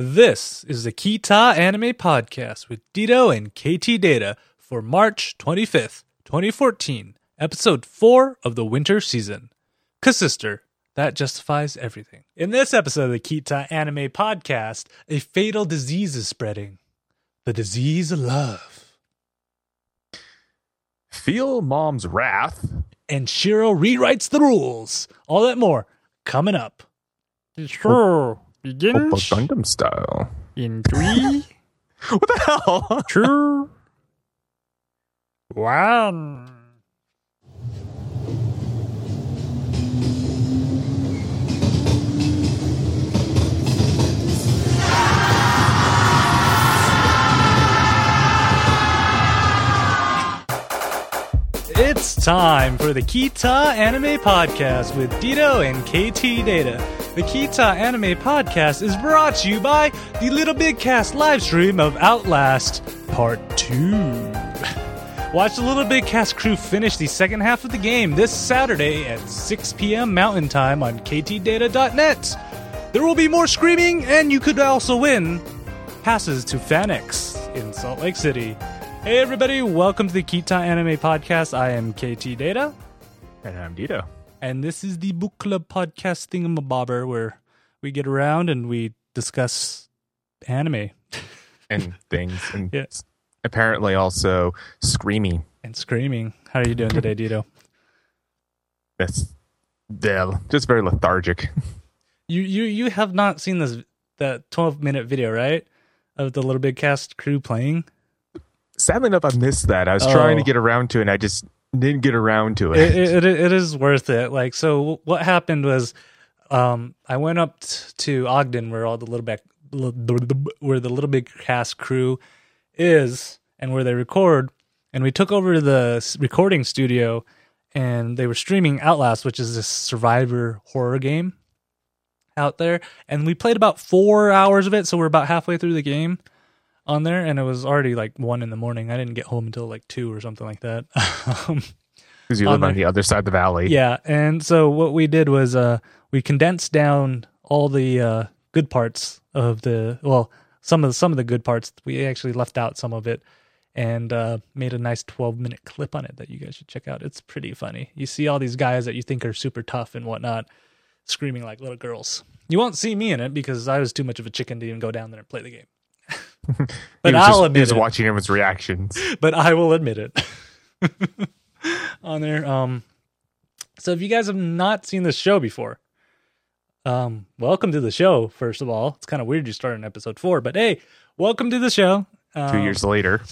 This is the Kita Anime Podcast with Dito and KT Data for March 25th, 2014, episode 4 of the winter season. Cause sister, that justifies everything. In this episode of the Kita Anime Podcast, a fatal disease is spreading. The disease of love. Feel mom's wrath. And Shiro rewrites the rules. All that more coming up. Sure. Oppa Begins Gundam style. in three, What the hell? two, one. It's time for the Kita Anime Podcast with Dito and KT Data. The Kita Anime Podcast is brought to you by the Little Big Cast live stream of Outlast Part 2. Watch the Little Big Cast crew finish the second half of the game this Saturday at 6 p.m. Mountain Time on ktdata.net. There will be more screaming, and you could also win passes to FanX in Salt Lake City. Hey everybody, welcome to the Kita Anime Podcast. I am KT Data, And I'm Dito. And this is the book club podcast thingamabobber where we get around and we discuss anime And things. And Yeah. apparently also screaming. and screaming. How are you doing today, Dito? That's yeah, just very lethargic. You you you have not seen this that 12 minute video, right? Of the Little Big Cast crew playing. Sadly enough, I missed that. I was trying to Oh. get around to it and I just didn't get around to it, it. it, it, is worth it. Like, so what happened was, um, I went up t- to Ogden where all the little big, where the little big cast crew is and where they record, and we took over the recording studio, and they were streaming Outlast, which is this survivor horror game out there, and we played about four hours of it, so we're about halfway through the game on there, and it was already like one in the morning. I didn't get home until like two or something like that. Um, Because you on live on there. the other side of the valley. yeah, and so what we did was uh we condensed down all the uh good parts of the well, some of the, some of the good parts. We actually left out some of it and uh made a nice 12 minute clip on it that you guys should check out. It's pretty funny. You see all these guys that you think are super tough and whatnot screaming like little girls. You won't see me in it because I was too much of a chicken to even go down there and play the game. He but I'll just, he admit was it. watching everyone's reactions. but I will admit it on there. Um, so if you guys have not seen this show before, um, welcome to the show. First of all, it's kind of weird you start in episode four, but hey, welcome to the show. Um, Two years later.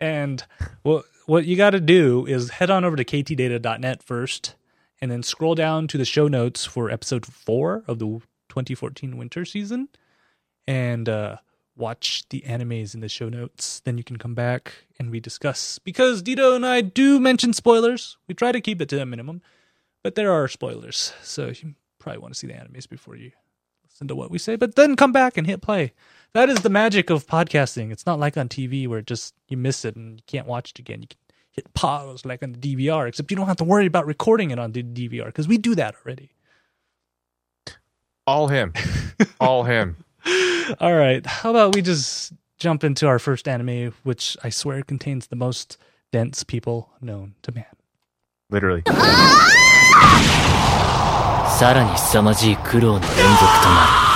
and what what you got to do is head on over to ktdata.net first, and then scroll down to the show notes for episode four of the 2014 winter season, and uh, watch the animes in the show notes. Then you can come back and we discuss because Dito and I do mention spoilers. We try to keep it to a minimum, but there are spoilers, so you probably want to see the animes before you listen to what we say. But then come back and hit play. That is the magic of podcasting. It's not like on TV where just you miss it and you can't watch it again. You can hit pause like on the DVR, except you don't have to worry about recording it on the DVR because we do that already. All him. All him. All right, how about we just jump into our first anime, which I swear contains the most dense people known to man. Literally. さらに凄まじい苦労の連続となる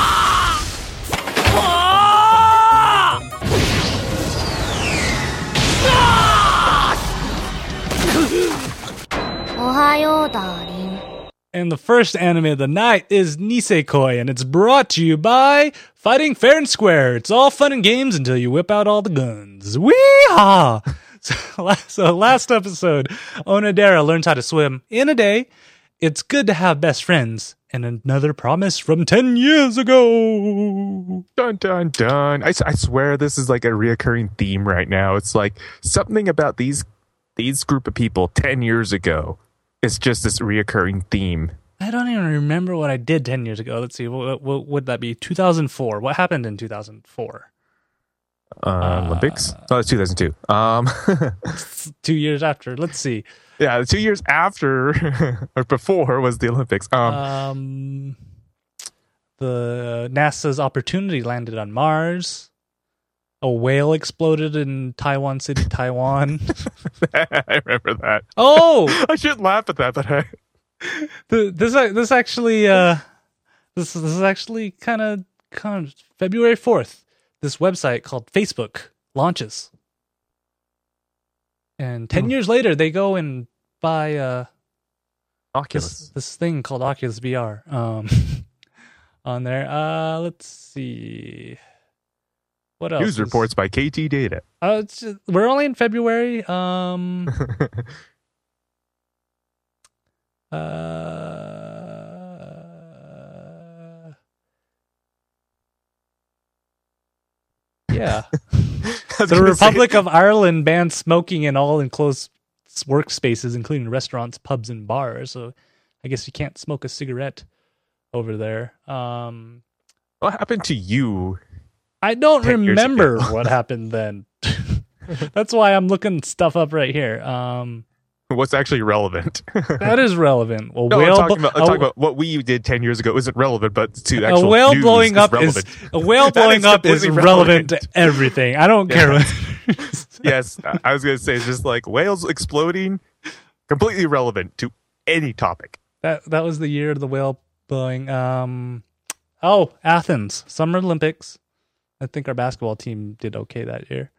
And the first anime of the night is Nisekoi, and it's brought to you by Fighting Fair and Square. It's all fun and games until you whip out all the guns. Wee-haw! So so last episode, Onodera learns how to swim in a day. It's good to have best friends. And another promise from 10 years ago. Dun dun dun. I, I swear this is like a reoccurring theme right now. It's like something about these these group of people 10 years ago. It's just this reoccurring theme. I don't even remember what I did 10 years ago. Let's see. What, what would that be? 2004. What happened in 2004? Uh, Olympics? Oh, it's 2002. Um, Two years after. Let's see. yeah, the two years after or before was the Olympics. Um, Um, the NASA's Opportunity landed on Mars. A whale exploded in Tainan City, Taiwan. I remember that. oh, I shouldn't laugh at that, but I, the, this this actually uh this this is actually kind of kind of February 4th. This website called Facebook launches. And 10 Hmm. years later they go and buy uh Oculus. this this thing called Oculus VR um on there. Uh let's see. What else? News is- reports by KT Data. Uh, it's just- we're only in February. Um uh Yeah. The gonna say- Republic of Ireland banned smoking in all enclosed workspaces, including restaurants, pubs, and bars. So I guess you can't smoke a cigarette over there. Um, what happened to you? I don't remember what happened then. That's why I'm looking stuff up right here. Um, What's actually relevant? that is relevant. Well, no, whale I'm talking, about, I'm a- talking about what we did 10 years ago isn't relevant, but to actual a whale blowing is up relevant. is a whale blowing up is relevant relevant. to everything. I don't care. Yeah. What, yes, I- I was going to say, it's just like whales exploding, completely relevant to any topic. That that was the year of the whale blowing. Um, oh, Athens Summer Olympics. I think our basketball team did okay that year.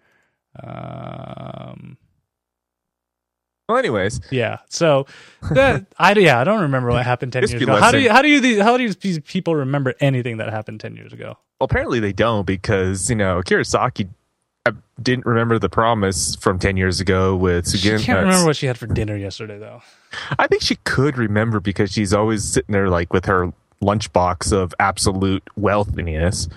Um, Well, anyways, yeah. So that I yeah I don't remember what happened ten years ago. How do you how do you these how do these people remember anything that happened ten years ago? well, apparently they don't because, you know, Kirasaki uh, didn't remember the promise from 10 years ago with She Sugen. can't remember what she had for dinner yesterday though. I think she could remember because she's always sitting there like with her lunchbox of absolute wealthiness.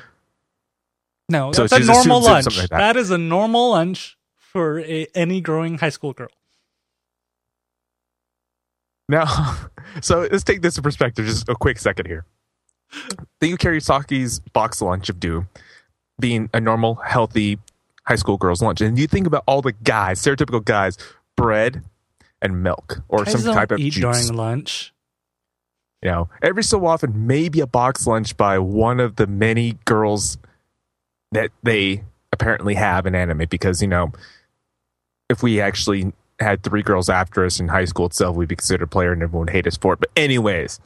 No, So that's a normal lunch. like that. that is a normal lunch for a, any growing high school girl. Now, so let's take this in perspective just a quick second here. Think of Kirisaki's box lunch of doom being a normal, healthy high school girl's lunch. And you think about all the guys, stereotypical guys, bread and milk or Guys some type of eat juice. during lunch. You know, every so often, maybe a box lunch by one of the many girls that they apparently have in anime. Because you know, if we actually had three girls after us in high school itself, we'd be considered a player and everyone would hate us for it. But anyways,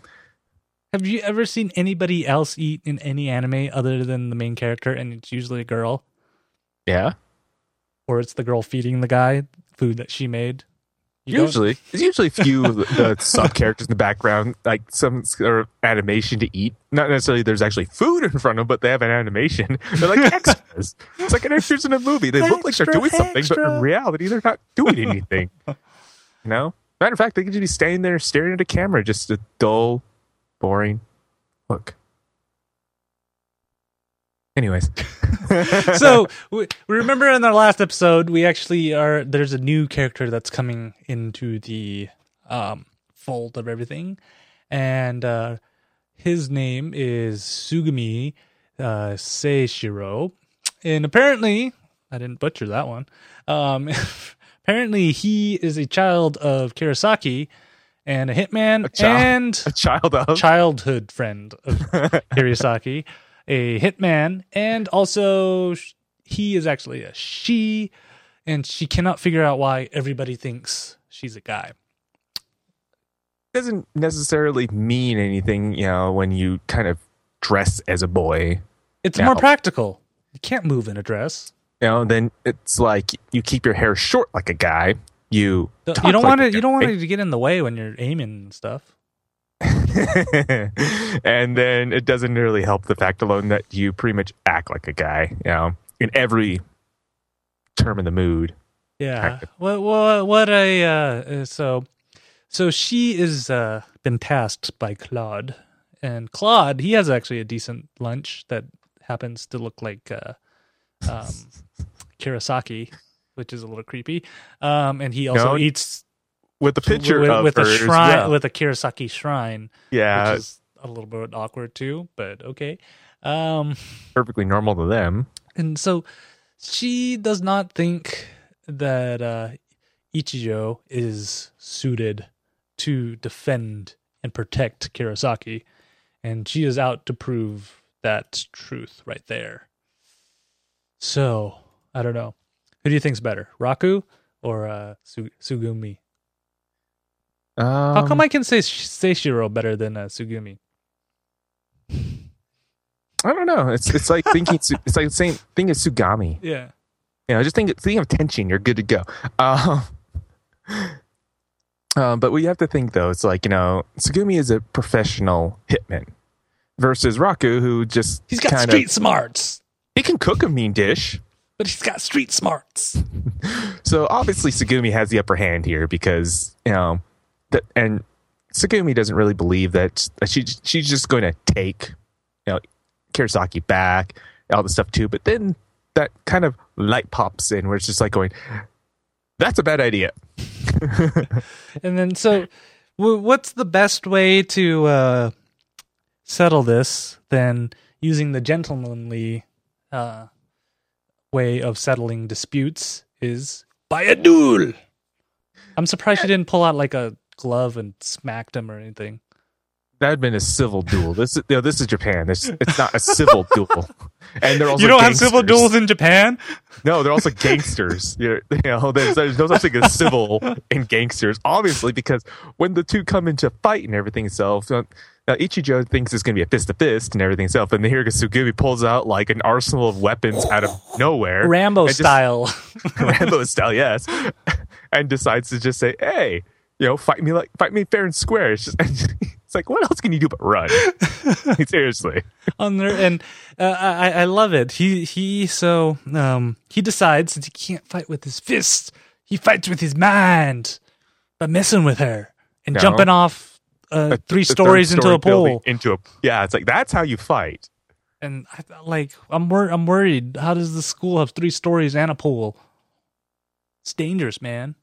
Have you ever seen anybody else eat in any anime other than the main character, and it's usually a girl, yeah, or it's the girl feeding the guy food that she made? You don't- usually it's usually a few of the, sub characters in the background, like some sort of animation to eat. Not necessarily there's actually food in front of them, but they have an animation. They're like extras. it's like an extras in a movie. They look like they're Extra, doing something, but in reality, they're not doing anything. you know. Matter of fact, they could just be standing there staring at a camera, just a dull, boring look. Anyways, so we, remember in our last episode we actually are there's a new character that's coming into the um fold of everything. And uh his name is sugumi uh seishiro. And apparently i didn't butcher that one. Um apparently he is a child of kirasaki and a hitman A child- and a child of? childhood friend of Hirosaki, a hitman, and also he is actually a she, and she cannot figure out why everybody thinks she's a guy. doesn't necessarily mean anything, you know, when you kind of dress as a boy. It's No. more practical. You can't move in a dress. You know, then it's like you keep your hair short like a guy. You You don't like want it. You don't want it to get in the way when you're aiming and stuff. and then it doesn't really help the fact alone that you pretty much act like a guy. You know, in every term in the mood. Yeah. What what what a uh, uh, so so she is uh been tasked by Claude and Claude he has actually a decent lunch that happens to look like uh um Kirasaki which is a little creepy um and he also No, eats With the picture with, of with her a shrine well. with a Kirasaki shrine yeah, which is a little bit awkward too but okay um perfectly normal to them. and so she does not think that uh, Ichijo is suited to defend and protect Kirasaki. and she is out to prove that truth right there. So I don't know. Who do you think's better, Raku or uh, Su- Sugumi? Um, How come I can say Seishiro better than uh, Sugumi? I don't know. It's it's like thinking it's like saying think of Sugami. Yeah. You know, just think think of tension. You're good to go. Um, um, but we have to think though. It's like you know, Sugumi is a professional hitman versus Raku, who just He's got kinda- street smarts, He can cook a mean dish. but he's got street smarts. So obviously Sugumi has the upper hand here because you know that, and Sugumi doesn't really believe that she she's just going to take you know Kirasaki back all the stuff too. But then that kind of light pops in where it's just like going, "That's a bad idea." And then, so w- what's the best way to uh, settle this than using the gentlemanly uh, way of settling disputes is by a duel? I'm surprised she didn't pull out like a glove and smacked him or anything. That had been a civil duel. This is you know, this is Japan. This it's not a civil duel. And they're also you don't have civil duels in Japan? No, they're also gangsters. You're, you know, there's, there's no such thing as civil and gangsters, obviously, because when the two come into fight and everything itself, uh, now Ichijo thinks it's going to be a fist to fist and everything itself, and then here Sugumi pulls out like an arsenal of weapons out of nowhere, Rambo just- style. Rambo style, yes, and decides to just say, "Hey, you know, fight me like fight me fair and square." It's just, it's like, what else can you do but run? Seriously. on there and uh, I, I love it he he so um he decides that he can't fight with his fists he fights with his mind by messing with her and No. jumping off uh, A- three stories into story a pool Into a yeah, it's like that's how you fight. and I, like i'm wor- i'm worried how does the school have three stories and a pool it's dangerous man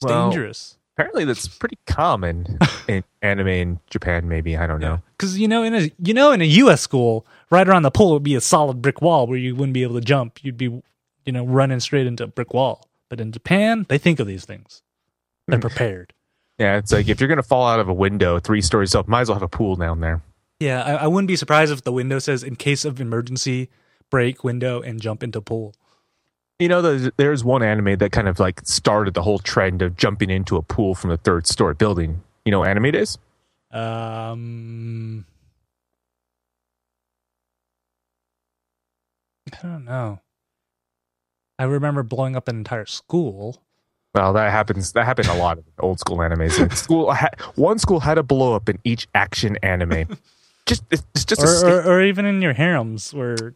it's Well, dangerous Apparently, that's pretty common in anime in Japan. Maybe I don't know. because you know in a you know in a U.S. school, right around the pool would be a solid brick wall where you wouldn't be able to jump. You'd be you know running straight into a brick wall. But in Japan, they think of these things. They're hmm. prepared. Yeah, it's like if you're gonna fall out of a window three stories up, might as well have a pool down there. Yeah, I, I wouldn't be surprised if the window says "in case of emergency, break window and jump into pool." You know, there's, there's one anime that kind of like started the whole trend of jumping into a pool from the third story building. You know, what anime is. Um, I don't know. I remember blowing up an entire school. Well, that happens. That happened a lot in old school animes. Like, school, ha- one school had a blow up in each action anime. Just, it's just a or, or, or even in your harems where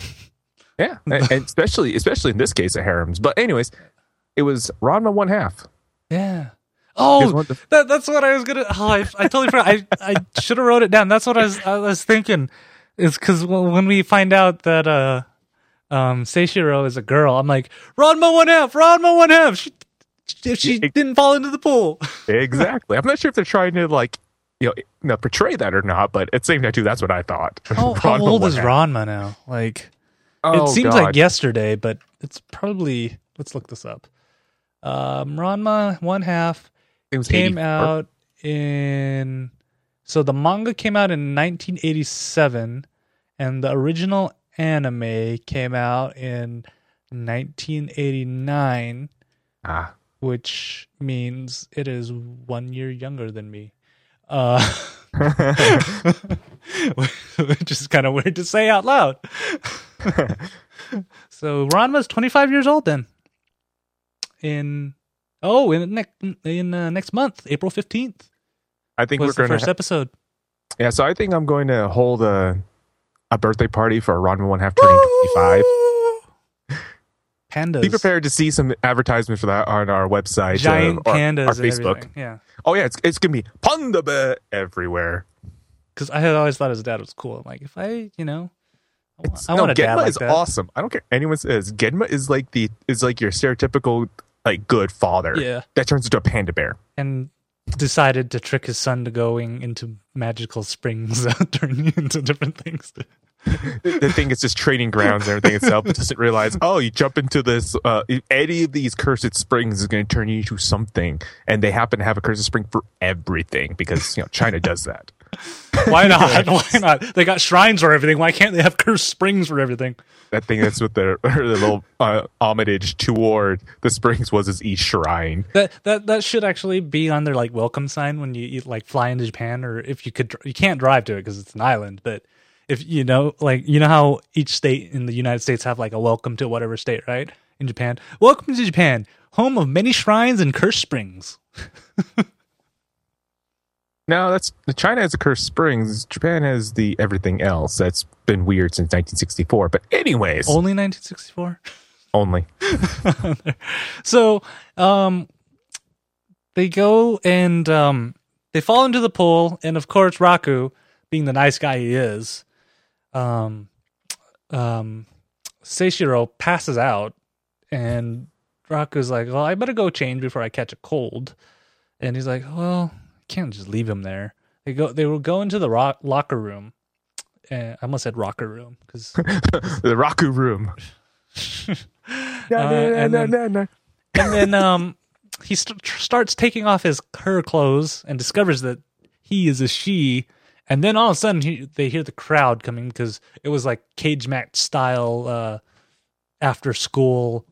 yeah, especially, especially in this case, of harems. But anyways, it was Ranma one half. yeah Oh, oh that, that's what i was gonna oh, I, I totally forgot i, I should have wrote it down that's what i was, I was thinking is because when we find out that uh um seishiro is a girl i'm like ranma one half ranma one half she, if she it- didn't fall into the pool exactly. I'm not sure if they're trying to like you know, portray that or not, but at the same time too, that's what I thought. how, how old is half. ranma now like Oh, it seems God. like yesterday but it's probably let's look this up um ranma one half came 84. out in so the manga came out in 1987 and the original anime came out in 1989 Ah, which means it is one year younger than me uh which is kind of weird to say out loud so ranma's 25 years old then in oh in next in uh, next month april 15th I think was we're the first to. episode yeah, so I think I'm going to hold a a birthday party for Ranma one half turning 25. Pandas Be prepared to see some advertisement for that on our website, uh, giant or pandas our Facebook. yeah Oh yeah, it's it's gonna be Panda Bear everywhere. because i had always thought his dad was cool i'm like if i you know i want, It's, I no, want a dad like is that awesome. I don't care anyone says. Genma is like the is like your stereotypical like good father yeah that turns into a panda bear. and decided to trick his son to going into magical springs turning into different things the thing is just training grounds and everything itself, but doesn't realize, oh, you jump into this, uh, any of these cursed springs is going to turn you into something. And they happen to have a cursed spring for everything because, you know, China does that. Why not? Why not? They got shrines for everything. Why can't they have cursed springs for everything? I think that's what their, their little uh, homage toward the springs was is each shrine. That that that should actually be on their like welcome sign when you, you like fly into Japan, or if you could, you can't drive to it because it's an island. But if you know, like you know how each state in the United States have like a welcome to whatever state, right? In Japan, welcome to Japan, home of many shrines and cursed springs. No, that's China has the cursed springs. Japan has the everything else. That's been weird since 1964. But anyways, Only 1964. only. so um they go and um they fall into the pool and of course Raku being the nice guy he is um um Seishiro passes out and Raku's like well I better go change before I catch a cold. And he's like well I can't just leave him there. They go they will go into the rock, locker room. And I almost said rocker room because the Raku room. Uh, and then- and then um he st- starts taking off his her clothes and discovers that he is a she and then all of a sudden he, they hear the crowd coming because it was like cage match style uh after school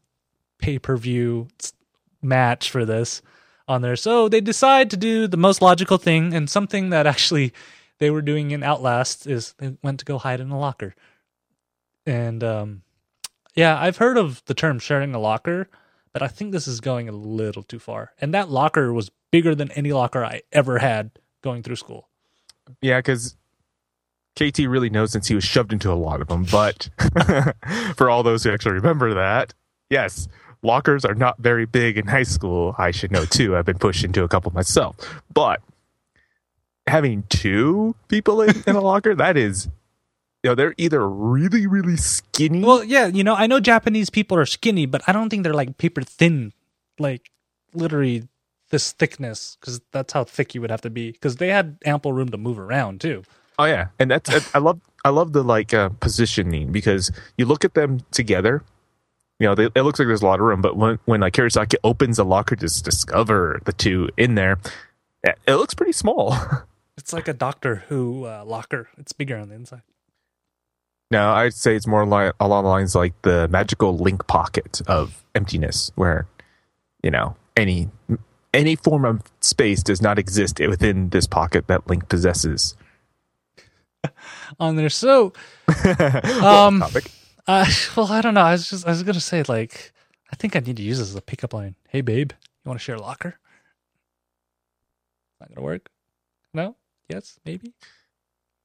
pay-per-view match for this on there so they decide to do the most logical thing and something that actually they were doing in outlast is they went to go hide in a locker and um yeah, I've heard of the term sharing a locker, but I think this is going a little too far. And that locker was bigger than any locker I ever had going through school. Yeah, because KT really knows since he was shoved into a lot of them. But for all those who actually remember that, yes, lockers are not very big in high school. I should know too. I've been pushed into a couple myself. But having two people in, in a locker, that is, you know, they're either really, really skinny. Well, yeah, you know, I know Japanese people are skinny, but I don't think they're like paper thin, like literally this thickness, because that's how thick you would have to be. Because they had ample room to move around too. Oh yeah, and that's I love I love the like uh, positioning because you look at them together. You know, they, it looks like there's a lot of room, but when when like Kurosaki opens a locker to discover the two in there, it, it looks pretty small. It's like a Doctor Who uh, locker. It's bigger on the inside. no, I'd say it's more like along the lines like the magical link pocket of emptiness, where you know any any form of space does not exist within this pocket that Link possesses. On there, so um, Topic. Uh, well, I don't know. I was just I was gonna say like I think I need to use this as a pickup line. Hey, babe, you want to share a locker? Not gonna work. No. Yes. Maybe.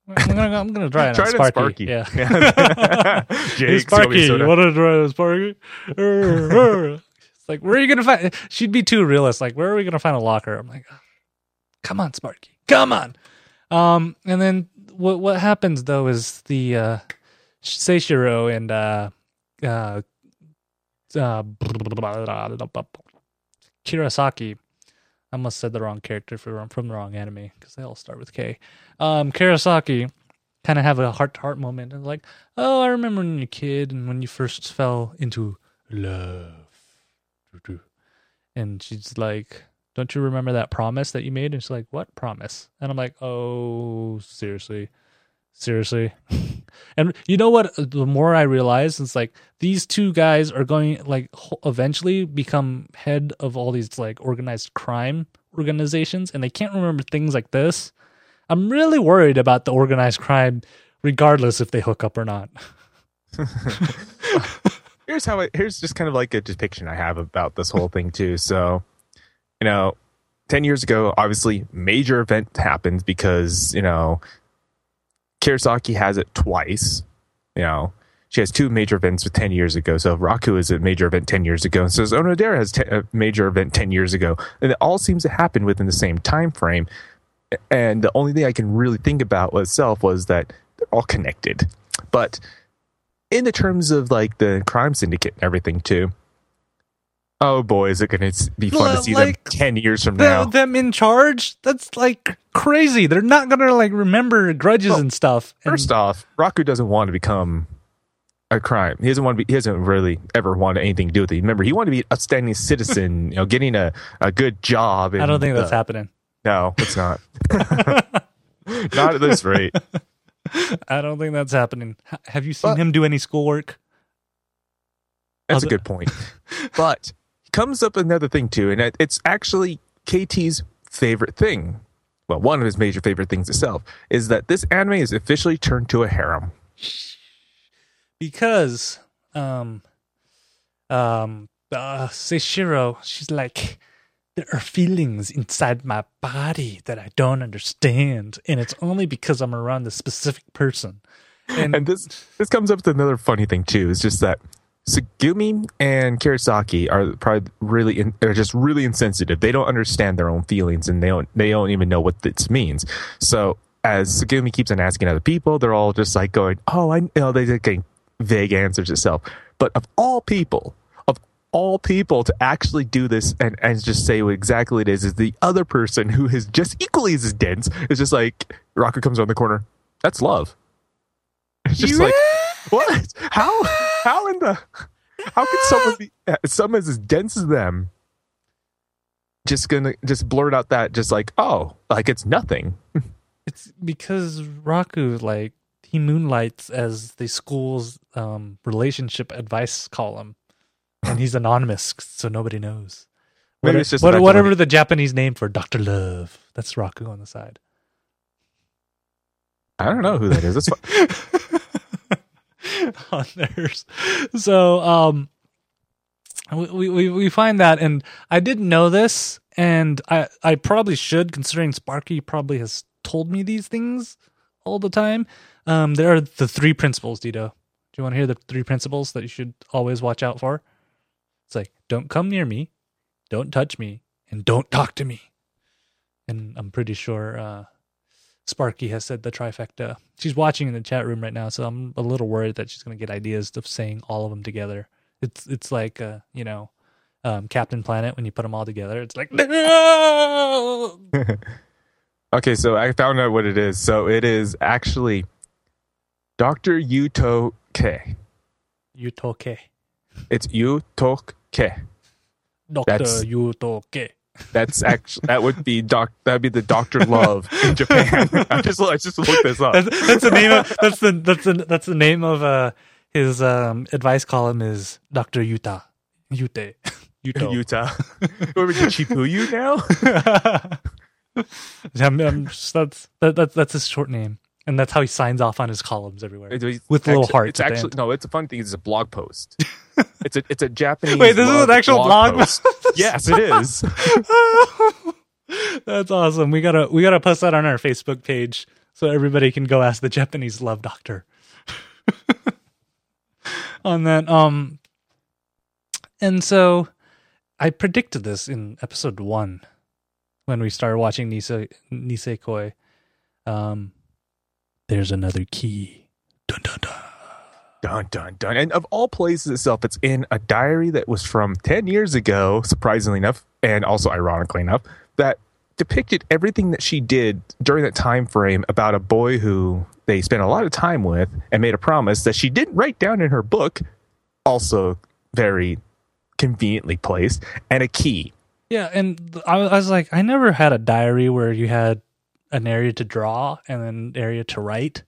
I'm gonna I'm gonna try it. Try it Sparky. Sparky. Yeah. Hey, Sparky, you want to try Sparky? Like where are you gonna find? She'd be too realist. Like where are we gonna find a locker? I'm like, come on, Sparky, come on. Um, and then what what happens though is the uh, Seishiro and uh, uh, uh, Kirasaki. I almost said the wrong character for from the wrong anime because they all start with K. Um, Kirasaki kind of have a heart to heart moment and like, oh, I remember when you're a kid and when you first fell into love. And she's like, don't you remember that promise that you made? And she's like, what promise? And I'm like, oh, seriously, seriously. and you know what? Uh, the more I realize, it's like these two guys are going like eventually become head of all these like organized crime organizations, and they can't remember things like this. I'm really worried about the organized crime, regardless if they hook up or not. here's how it here's just kind of like a depiction I have about this whole thing too. So, you know, ten years ago, obviously, major event happens because you know, Kirasaki has it twice. You know, she has two major events with ten years ago. So Raku is a major event ten years ago, and so Onodera has te- a major event ten years ago, and it all seems to happen within the same time frame. And the only thing I can really think about itself was that they're all connected, but in the terms of like the crime syndicate and everything too. Oh boy, is it going to be fun to see like, them ten years from The- now? them in charge, that's like crazy. They're not gonna like remember grudges Well, and stuff. And- First off, Raku doesn't want to become a crime. He doesn't want to be. He hasn't really ever want anything to do with it. Remember, he wanted to be an outstanding citizen. you know, getting a, a good job. I don't think that's uh, happening. No, it's not. Not at this rate. I don't think that's happening. Have you seen But- him do any schoolwork? That's a good point. But comes up another thing too, and it's actually KT's favorite thing. Well, one of his major favorite things itself is that this anime is officially turned to a harem. because um um uh Seishiro, she's like there are feelings inside my body that I don't understand and it's only because I'm around this specific person. And, And this this comes up with another funny thing too. It's just that Sugumi and Karasaki are probably really in, are just really insensitive. They don't understand their own feelings, and they don't they don't even know what this means. So as Sugumi keeps on asking other people, they're all just like going, "Oh, I know." They're getting vague answers itself. But of all people, all people to actually do this and, and just say what exactly it is, is the other person who is just equally as dense. Is just like Raku comes around the corner. That's love. It's just like what? How? How in the? How can someone be? uh, Someone as dense as them, just gonna just blurt out that just like oh like it's nothing. it's because Raku like he moonlights as the school's um relationship advice column and he's anonymous so nobody knows. Maybe What- it's just what- whatever the Japanese name for Dr. Love. That's Raku on the side. I don't know who that is. That's fine. on theirs. So um we, we we find that and I didn't know this and I I probably should considering Sparky probably has told me these things all the time. Um there are the three principles, Dito. Do you want to hear the three principles that you should always watch out for? It's like don't come near me, don't touch me, and don't talk to me. And I'm pretty sure uh Sparky has said the trifecta. She's watching in the chat room right now, so I'm a little worried that she's going to get ideas of saying all of them together. It's it's like uh, you know, um, Captain Planet when you put them all together. It's like no. okay, so I found out what it is. So it is actually Doctor Yuto Ke. Yutoke. It's Yuto Ke. Doctor That's- Yutoke. That's actually that would be doc. That'd be the Doctor Love in Japan. I just I just looked this up. That's, that's the name of that's the that's the that's the name of uh his um advice column is Doctor Yuta. Yute. Yuto. Utah. Where we Chipuyu now? Yeah, I'm- I'm just- that's that, that's that's his short name, and that's how he signs off on his columns everywhere. With little hearts It's actually no. It's a fun thing. It's a blog post. it's a it's a Japanese. Wait, this is an actual blog post. yes, it is. That's awesome. We gotta we gotta post that on our Facebook page so everybody can go ask the Japanese love doctor. on that, um, and so I predicted this in episode one when we started watching Nise Nisekoi. Um, there's another key. Dun dun dun. Dun dun dun. And of all places itself, it's in a diary that was from ten years ago. Surprisingly enough, and also ironically enough, that depicted everything that she did during that time frame about a boy who they spent a lot of time with and made a promise that she didn't write down in her book. Also, very conveniently placed, and a key. Yeah, and I was like, I never had a diary where you had an area to draw and an area to write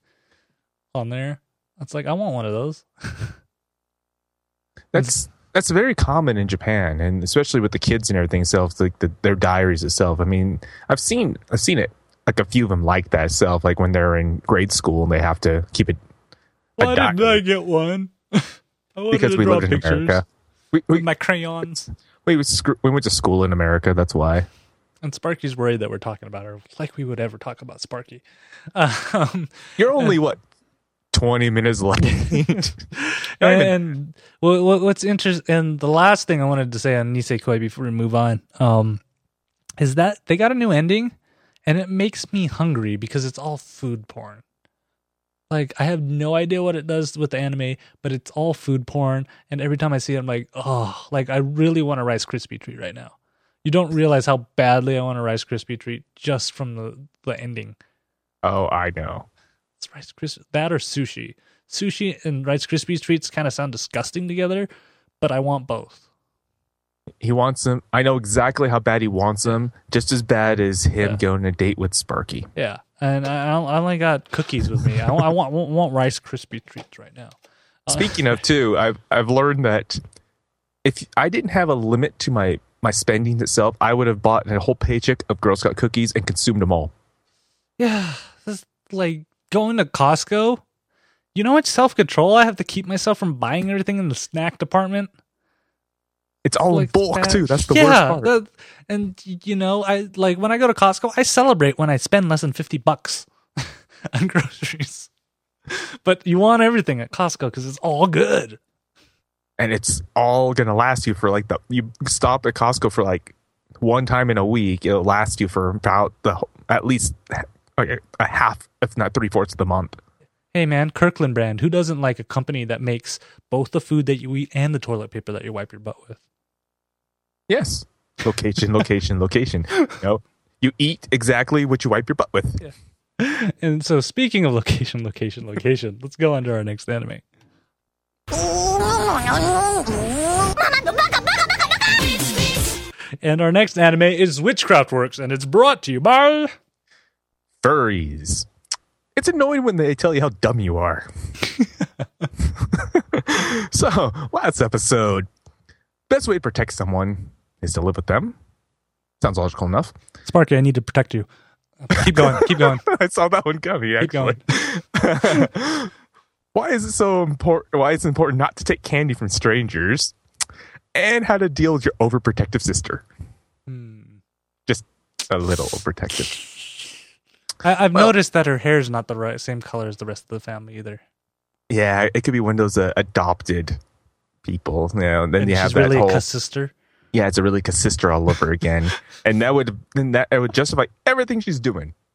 on there. It's like I want one of those. That's that's very common in Japan, and especially with the kids and everything. Itself, like the, their diaries itself. I mean, I've seen I've seen it like a few of them like that itself. Like when they're in grade school and they have to keep it Why didn't. I get one? I because to we draw lived in America. We with we, my crayons. we, scr- we went to school in America. That's why. And Sparky's worried that we're talking about her, like we would ever talk about Sparky. Um, You're only what twenty minutes late. And what, what's interesting, and the last thing I wanted to say on Nisekoi before we move on, um, is that they got a new ending, and it makes me hungry because it's all food porn. Like I have no idea what it does with the anime, but it's all food porn, and every time I see it, I'm like, oh, like I really want a Rice Krispie treat right now. You don't realize how badly I want a Rice Krispie treat just from the the ending. oh, I know. It's Rice Krispie that or sushi. Sushi and Rice Krispies treats kind of sound disgusting together, but I want both. He wants them. I know exactly how bad he wants them. Just as bad as him Yeah. going on a date with Sparky. Yeah, and I, I only got cookies with me. I, I want, want want Rice Krispie treats right now. Speaking of too, I've I've learned that if I didn't have a limit to my my spending itself, I would have bought a whole paycheck of Girl Scout cookies and consumed them all. Yeah, this like going to Costco. You know how much self control I have to keep myself from buying everything in the snack department. It's all in bulk that- too. That's the yeah, worst part. that- and you know, I like when I go to Costco, I celebrate when I spend less than fifty bucks on groceries. But you want everything at Costco because it's all good. And it's all gonna last you for like the you stop at Costco for like one time in a week. It'll last you for about the at least a half, if not three fourths of the month. Hey man, Kirkland brand. Who doesn't like a company that makes both the food that you eat and the toilet paper that you wipe your butt with? Yes, location, location, location. You know, you eat exactly what you wipe your butt with. And so, speaking of location, location, location, let's go on to our next anime. And our next anime is Witchcraft Works, and it's brought to you by. Furries. It's annoying when they tell you how dumb you are. so, last episode, best way to protect someone is to live with them. Sounds logical enough. Sparky, I need to protect you. Keep going, keep going. I saw that one coming. Keep Actually, why is it so important? Why is it important not to take candy from strangers, and how to deal with your overprotective sister? Hmm. Just a little overprotective. I, I've Well- noticed that her hair is not the right same color as the rest of the family either. Yeah, it could be one of those uh, adopted people. You know, and then and you have that really whole a sister. yeah, it's a really sister all over again, and that would then that it would justify everything she's doing.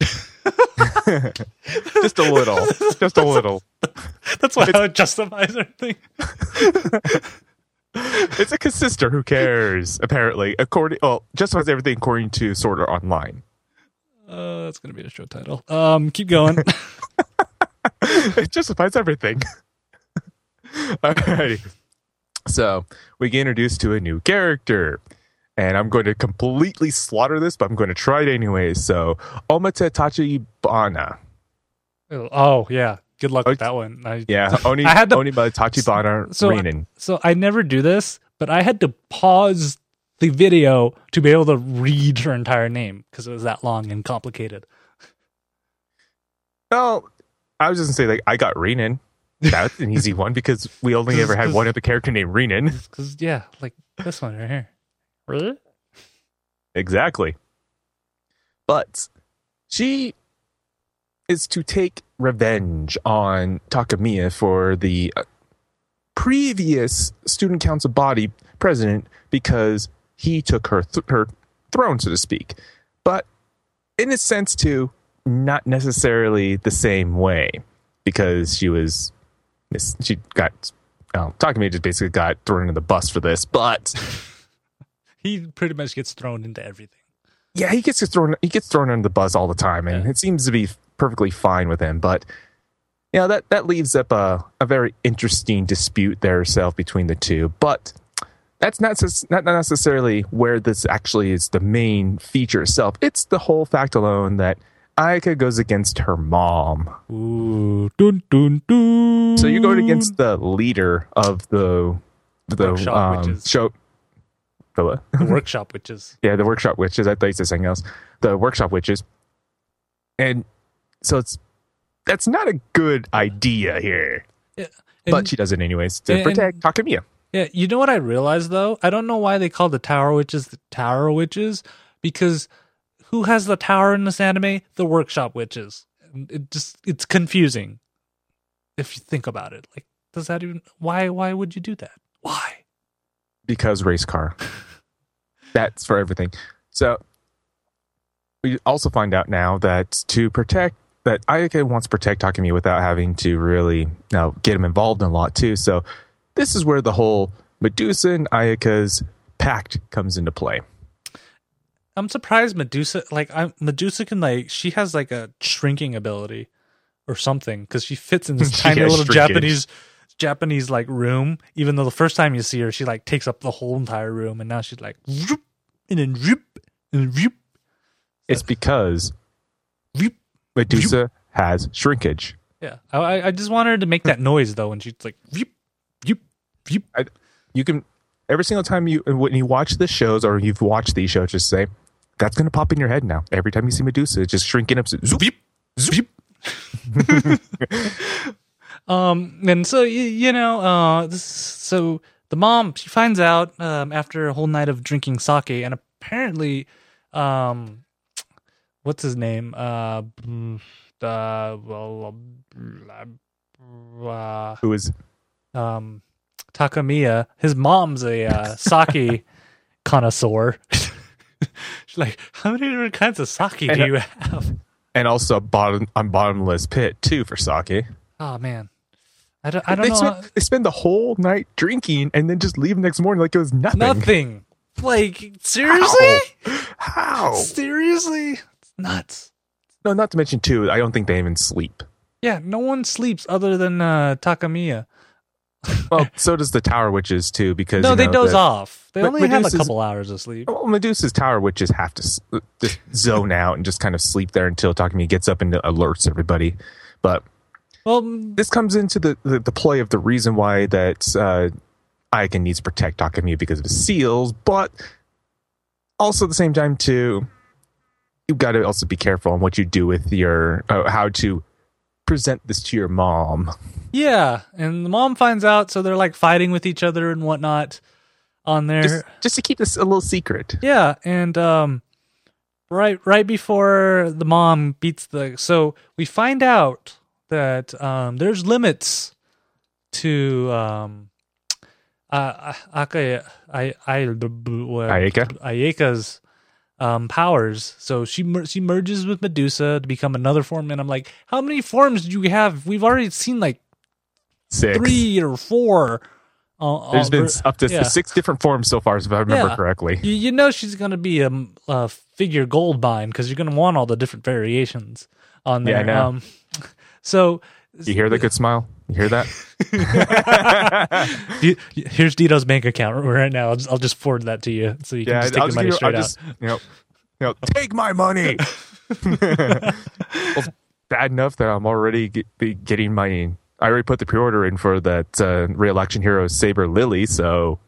just a little, just a little. That's why it justifies everything. It's a sister. Who cares? Apparently, according well, justifies everything according to Sword Art Online. Uh, that's gonna be a show title. Um, keep going. it justifies everything. Alrighty. So we get introduced to a new character. And I'm going to completely slaughter this, but I'm going to try it anyway. So Omate Tachi Bana. Oh, oh yeah, good luck with that one. I, Yeah, Oni I had to- Onima Tachibana so- Renin. So I never do this, but I had to pause the video to be able to read her entire name because it was that long and complicated. Well, I was just gonna say like I got Renin. That's an easy one because we only ever had one other character named Renin. Because yeah, like this one right here. Really? Exactly. But she is to take revenge on Takamiya for the uh, previous student council body president because he took her th- her throne, so to speak. But in a sense, too, not necessarily the same way because she was she got. Oh, Takamiya just basically got thrown into the bus for this, but He pretty much gets thrown into everything. yeah, he gets thrown he gets thrown under the bus all the time, and Yeah. it seems to be perfectly fine with him. But you know that that leaves up a a very interesting dispute there itself between the two. But that's not not necessarily where this actually is the main feature itself. It's the whole fact alone that Ayaka goes against her mom. Ooh, dun dun dun. So you're going against the leader of the the Workshop um, show. The the workshop witches. Yeah, the workshop witches. I thought you said something else. The workshop witches. And so it's that's not a good idea here. And- but she does it anyways to and- protect Takamiya. Yeah, you know what I realized though? I don't know why they call the Tower Witches the Tower Witches because who has the tower in this anime? The Workshop Witches. It just it's confusing if you think about it. Like, does that even why? Why would you do that? Why? because race car. That's for everything. So we also find out now that to protect that Ayaka wants to protect Takumi without having to really you know, get him involved in a lot too. So this is where the whole Medusa and Ayaka's pact comes into play. I'm surprised Medusa like I Medusa can like she has like a shrinking ability or something because she fits in this tiny little shrinkage. Japanese Japanese like room. Even though the first time you see her, she like takes up the whole entire room, and now she's like, and then and It's because. Medusa has shrinkage. Yeah, I- I, I just want her to make that hmm. noise though when she's like, zoop, zoop, zoop. You can every single time you when you watch the shows or you've watched these shows, just say that's going to pop in your head now. Every time you see Medusa, it's just shrinking up. Zoop, Zoop, zoop. um, and so you know, uh, this, so the mom she finds out um, after a whole night of drinking sake, and apparently, um, what's his name? Uh, uh, well, uh, who is um, Takamiya, his mom's a uh, sake connoisseur. She's like, how many different kinds of sake do And, uh, you have? and also bottom on bottomless pit too for sake. Oh man, I don't, I don't they, know. Spend, they spend the whole night drinking and then just leave the next morning like it was nothing. Nothing. Like seriously, How? seriously, it's nuts. No, not to mention too. I don't think they even sleep. Yeah, no one sleeps other than uh, Takamiya. Well, so does the Tower Witches too, because No, they know, doze the- off. They only have a couple hours of sleep. Well, Medusa's Tower Witches have to just zone out and just kind of sleep there until Takamiya gets up and alerts everybody. But Well, mm, this comes into the, the, the play of the reason why that uh, Ayaka needs to protect Takamiya because of his seals, but also at the same time too, you've got to also be careful on what you do with your uh, how to present this to your mom. yeah, and the mom finds out, so they're like fighting with each other and whatnot on there. Just, just to keep this a little secret. Yeah, and um right right before the mom beats the so we find out that um there's limits to um uh Aka I I Ayaka? Ayaka's um powers. So she mer- she merges with Medusa to become another form and I'm like, how many forms do you have? We've already seen like Six. 3 or 4 uh, There's uh, been up to yeah. six different forms so far, if I remember Yeah. correctly. You, you know she's going to be a, a figure gold mine because you're going to want all the different variations on Yeah, there. I know. Um, so You hear that good smile? You hear that? you- here's Dito's bank account right now. I'll just, I'll just forward that to you so you can yeah, just take I'll the money you- straight I'll out. just you know, you know, take my money. well, bad enough that I'm already get, be getting my. I already put the pre-order in for that uh, real action hero Saber Lily, so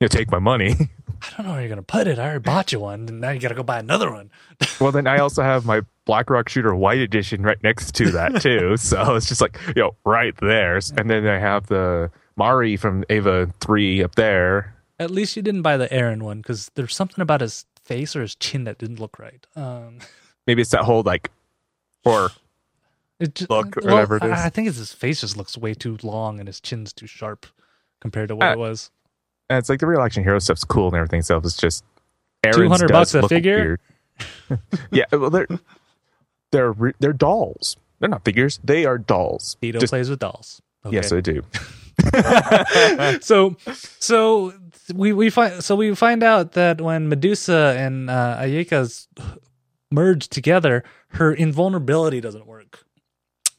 you know, take my money. I don't know where you're going to put it. I already bought you one, and now you got to go buy another one. well, then I also have my Black Rock Shooter White Edition right next to that too. so it's just like you know, right there, and then I have the Mari from Ava Three up there. At least you didn't buy the Aaron one because there's something about his face or his chin that didn't look right. Um, Maybe it's that whole like, or just, Look, whatever it is. I, think it's his face just looks way too long and his chin's too sharp compared to what Uh, it was. And it's like the real action hero stuff's cool and everything. So it's just Aaron's 200 bucks a figure? yeah, well, they're they're re- they're dolls. They're not figures. They are dolls. Dito Just- plays with dolls. Okay. Yes, I do. so so we we find so we find out that when Medusa and uh, Ayaka's merge together, her invulnerability doesn't work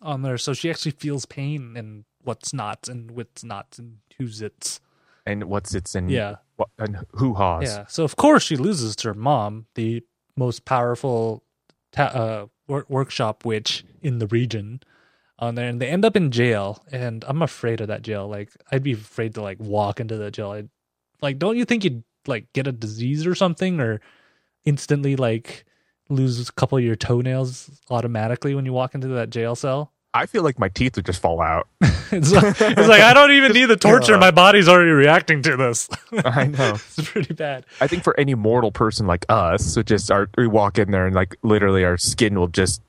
on there. So she actually feels pain and what's not and what's not and who's it's. And what's it's in? Yeah. What, and who haws? Yeah. So of course she loses to her mom, the most powerful ta- uh, wor- workshop witch in the region. On there, and they end up in jail, and I'm afraid of that jail. Like, I'd be afraid to like walk into the jail. I'd, like, don't you think you'd like get a disease or something, or instantly like lose a couple of your toenails automatically when you walk into that jail cell? I feel like my teeth would just fall out. It's like, it's like I don't even need the torture. My body's already reacting to this. I know. it's pretty bad. I think for any mortal person like us, it just our, we walk in there and like literally our skin will just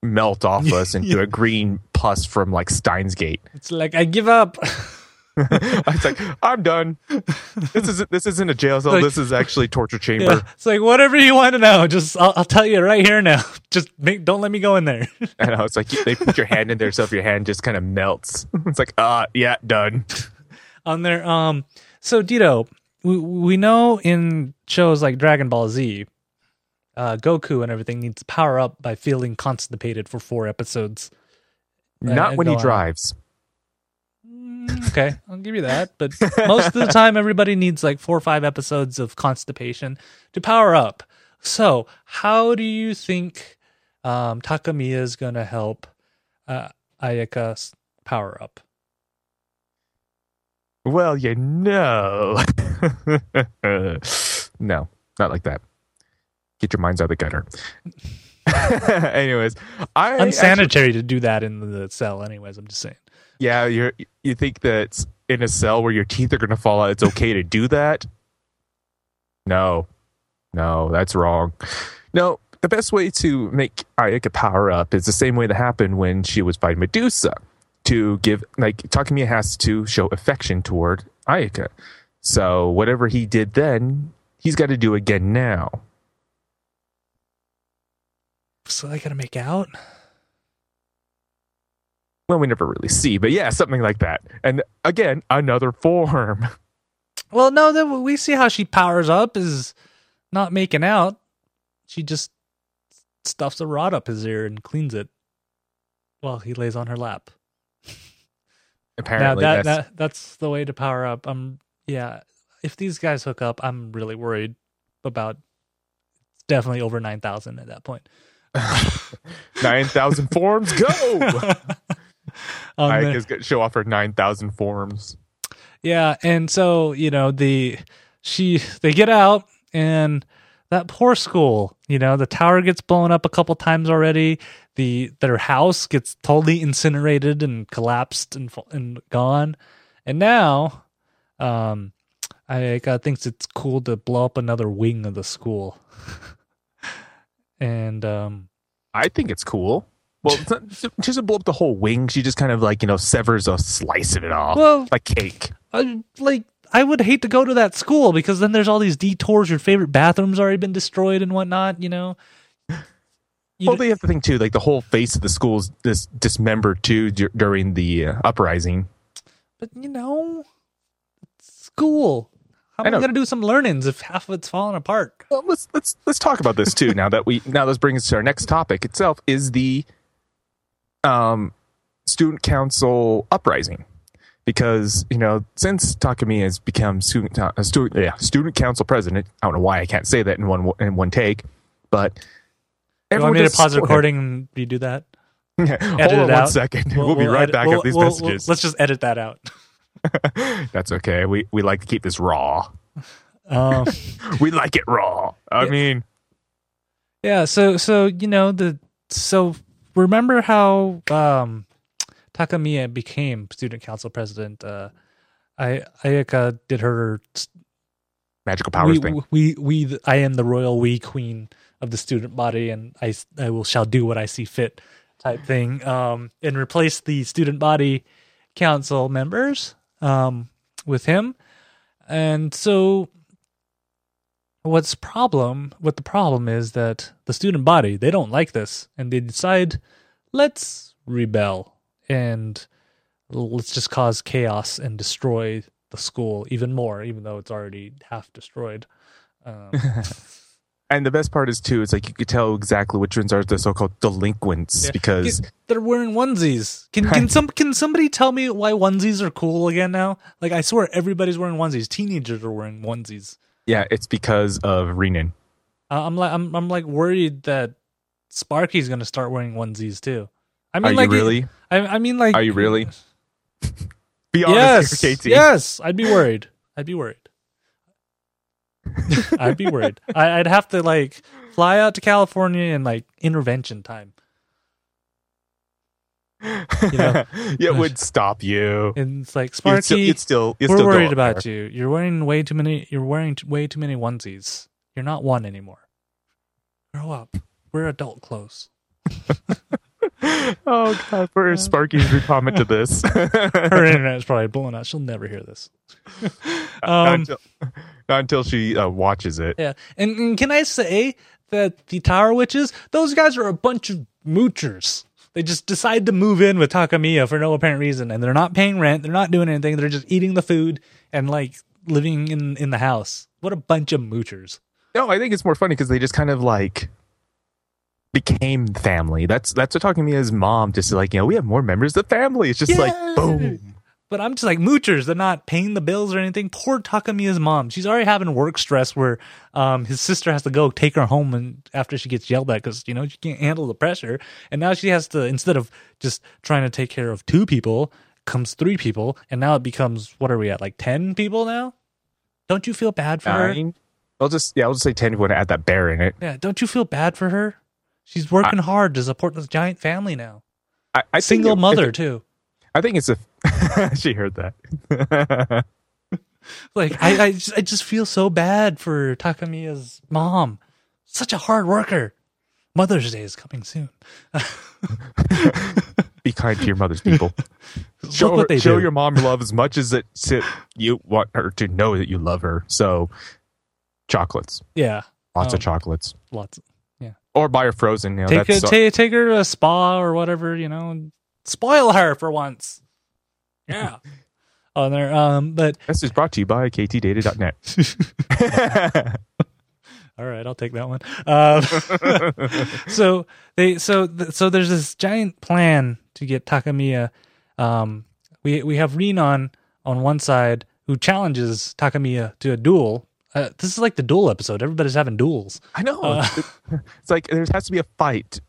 melt off us into a green pus from like Steins Gate. It's like I give up. I was like, I'm done. This isn't this isn't a jail cell. Like- this is actually torture chamber. Yeah, it's like whatever you want to know. Just I'll, I'll tell you right here now. Just make, don't let me go in there. And I was like, they put your hand in there, so if your hand just kind of melts, it's like, ah, yeah, done. on there. Um, so Dito, we we know in shows like Dragon Ball Z, uh, Goku and everything needs to power up by feeling constipated for four episodes. Not and when he on. drives. Mm, okay, I'll give you that. But most of the time, everybody needs like four or five episodes of constipation to power up. So, how do you think um, Takamiya is going to help uh, Ayaka power up? Well, you know. no, not like that. Get your minds out of the gutter. Anyways, I actually- Unsanitary to do that in the cell, anyways. I'm just saying. Yeah, you you think that in a cell where your teeth are going to fall out, it's okay to do that? No, no, that's wrong. No, the best way to make Ayaka power up is the same way that happened when she was fighting Medusa. To give like Takamiya has to show affection toward Ayaka. So whatever he did then, he's got to do again now. So I got to make out. Well, we never really see, but yeah, something like that. And again, another form. Well, no, then we see how she powers up is not making out. She just stuffs a rod up his ear and cleans it while he lays on her lap. Now Apparently, that, that's, that that's the way to power up. I'm yeah. If these guys hook up, I'm really worried about. It's definitely over nine thousand at that point. nine thousand forms. Go. Um, Ayaka's going to show off her nine thousand forms. Yeah, and so you know the she they get out and that poor school, you know, the tower gets blown up a couple times already. The their house gets totally incinerated and collapsed and and gone. And now, um, Ayaka thinks it's cool to blow up another wing of the school. and um, I think it's cool. Well, not, she doesn't blow up the whole wing. She just kind of like you know severs a slice of it off, well, like cake. I, like I would hate to go to that school because then there's all these detours. Your favorite bathroom's already been destroyed and whatnot. You know. You well, d- they have to think too. Like the whole face of the school is dis- dismembered too dur- during the uh, uprising. but you know, school. How I am I know. gonna do some learnings if half of it's falling apart? Well, let's let's let's talk about this too. now that we now let's bring us to our next topic itself is the um student council uprising because you know since Takamiya has become student uh, student yeah student council president. I don't know why I can't say that in one in one take, but You want everyone me to pause the recording and redo that? Hold Edit on one out. second. We'll, be right edit- back we'll- after these we'll- we'll- messages. let's just edit that out. That's okay. We we like to keep this raw. Um, We like it raw. I Yeah. mean, Yeah, so so you know the so remember how um Takamiya became student council president. Uh I Ayaka did her magical powers we, thing. we we I am the royal we queen of the student body and I I will shall do what I see fit type thing um and replace the student body council members um with him. And so what's problem what the problem is that the student body they don't like this and they decide let's rebel and let's just cause chaos and destroy the school even more even though it's already half destroyed. Um, And the best part is too, it's like you could tell exactly which ones are the so-called delinquents Yeah. because they're wearing onesies. Can can some can somebody tell me why onesies are cool again now? Like i swear everybody's wearing onesies. Teenagers are wearing onesies yeah, it's because of Renan. Uh, I'm like I'm I'm like worried that Sparky's gonna start wearing onesies too. I Are mean, you like really? I, I mean, like, Are you really? Be honest, Yes, here, yes. I'd be worried. I'd be worried. I'd be worried. I, I'd have to like fly out to California in like intervention time. Know? it would stop you. And it's like You'd Sparky, still, you'd still, we're still worried about there. you. You're wearing way too many. You're wearing way too many onesies. You're not one anymore. Grow up. We're adult clothes. Oh god, where is Sparky's comment to this? Her internet is probably blown out. She'll never hear this. not, Um, until, not until she uh, watches it. Yeah, and, and can I say that the Tower Witches, those guys are a bunch of moochers. They just decide to move in with Takamiya for no apparent reason, and they're not paying rent. They're not doing anything. They're just eating the food and like living in in the house. What a bunch of moochers! No, I think it's more funny because they just kind of like became family. That's that's what talking to me as mom. Just like you know, we have more members of the family. It's just like boom. But I'm just like moochers. They're not paying the bills or anything. Poor Takamiya's mom. She's already having work stress where um, his sister has to go take her home and after she gets yelled at because you know she can't handle the pressure. And now she has to instead of just trying to take care of two people, comes three people, and now it becomes what are we at like ten people now? Don't you feel bad for her? I'll just yeah, I'll just say ten if you want to add that bear in it. Yeah, don't you feel bad for her? She's working hard to support this giant family now. I, I Single mother it- too. I think it's a. she heard that. Like I, I, just, I just feel so bad for Takamiya's mom. Such a hard worker. Mother's Day is coming soon. Be kind to your mother's people. show her- show your mom love as much as it, it you want her to know that you love her. So, chocolates, yeah, lots Oh. of um, chocolates, lots. Yeah. Or buy her frozen. You know, Take her, so- ta- take her to a spa or whatever. You know, and spoil her for once. Yeah. oh, there. Um, but This is brought to you by ktdata.net. All right, I'll take that one. Um, so they so th- so there's this giant plan to get Takamiya. Um, we we have Renan on one side who challenges Takamiya to a duel. Uh, this is like the duel episode. Everybody's having duels. I know. Uh, it's like there has to be a fight,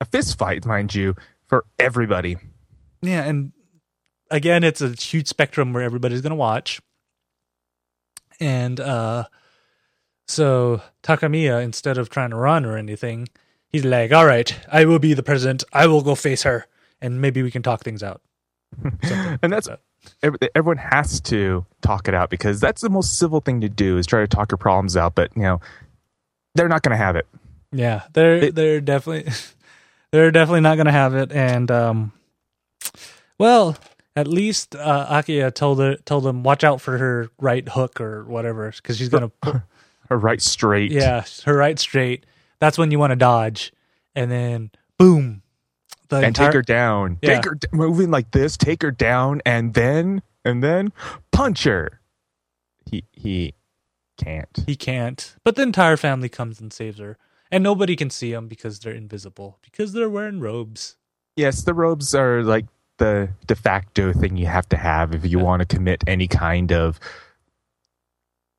a fist fight, mind you, for everybody. Yeah, and again, it's a huge spectrum where everybody's going to watch. And uh so Takamiya, instead of trying to run or anything, he's like, "All right, I will be the president. I will go face her, and maybe we can talk things out." And that's like ev- everyone has to talk it out because that's the most civil thing to do is try to talk your problems out. But you know, they're not going to have it. yeah, they're It- they're definitely they're definitely not going to have it. And um, well, at least uh, Akiya told her told him watch out for her right hook or whatever because she's going to her right straight. Yeah, her right straight. That's when you want to dodge, and then boom, the and entire take her down. Yeah. Take her moving like this. Take her down, and then and then punch her. He he can't. he can't. But the entire family comes and saves her, and nobody can see them because they're invisible because they're wearing robes. Yes, the robes are like the de facto thing you have to have if you want to commit any kind of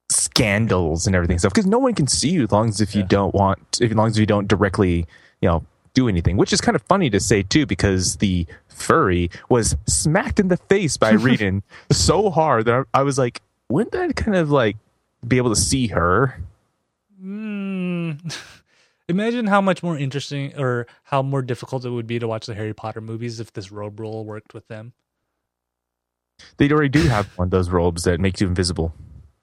scandals and everything stuff because no one can see you as long as if you Yeah. don't want as long as you don't directly you know do anything which is kind of funny to say too because the furry was smacked in the face by Reedon so hard that I, I was like wouldn't that kind of like be able to see her Mm. Imagine how much more interesting or how more difficult it would be to watch the Harry Potter movies if this robe rule worked with them. they already do have one of those robes that makes you invisible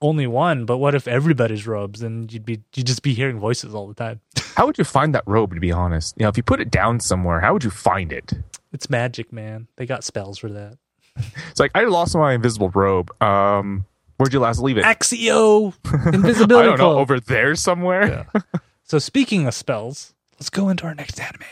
Only one, but what if everybody's robes? And you'd be you'd just be hearing voices all the time. how would you find that robe to be honest you know if you put it down somewhere how would you find it It's magic, man. They got spells for that. It's like I lost my invisible robe. Um, where'd you last leave it? Accio invisibility. I don't know, over there somewhere. Yeah. So speaking of spells, let's go into our next anime.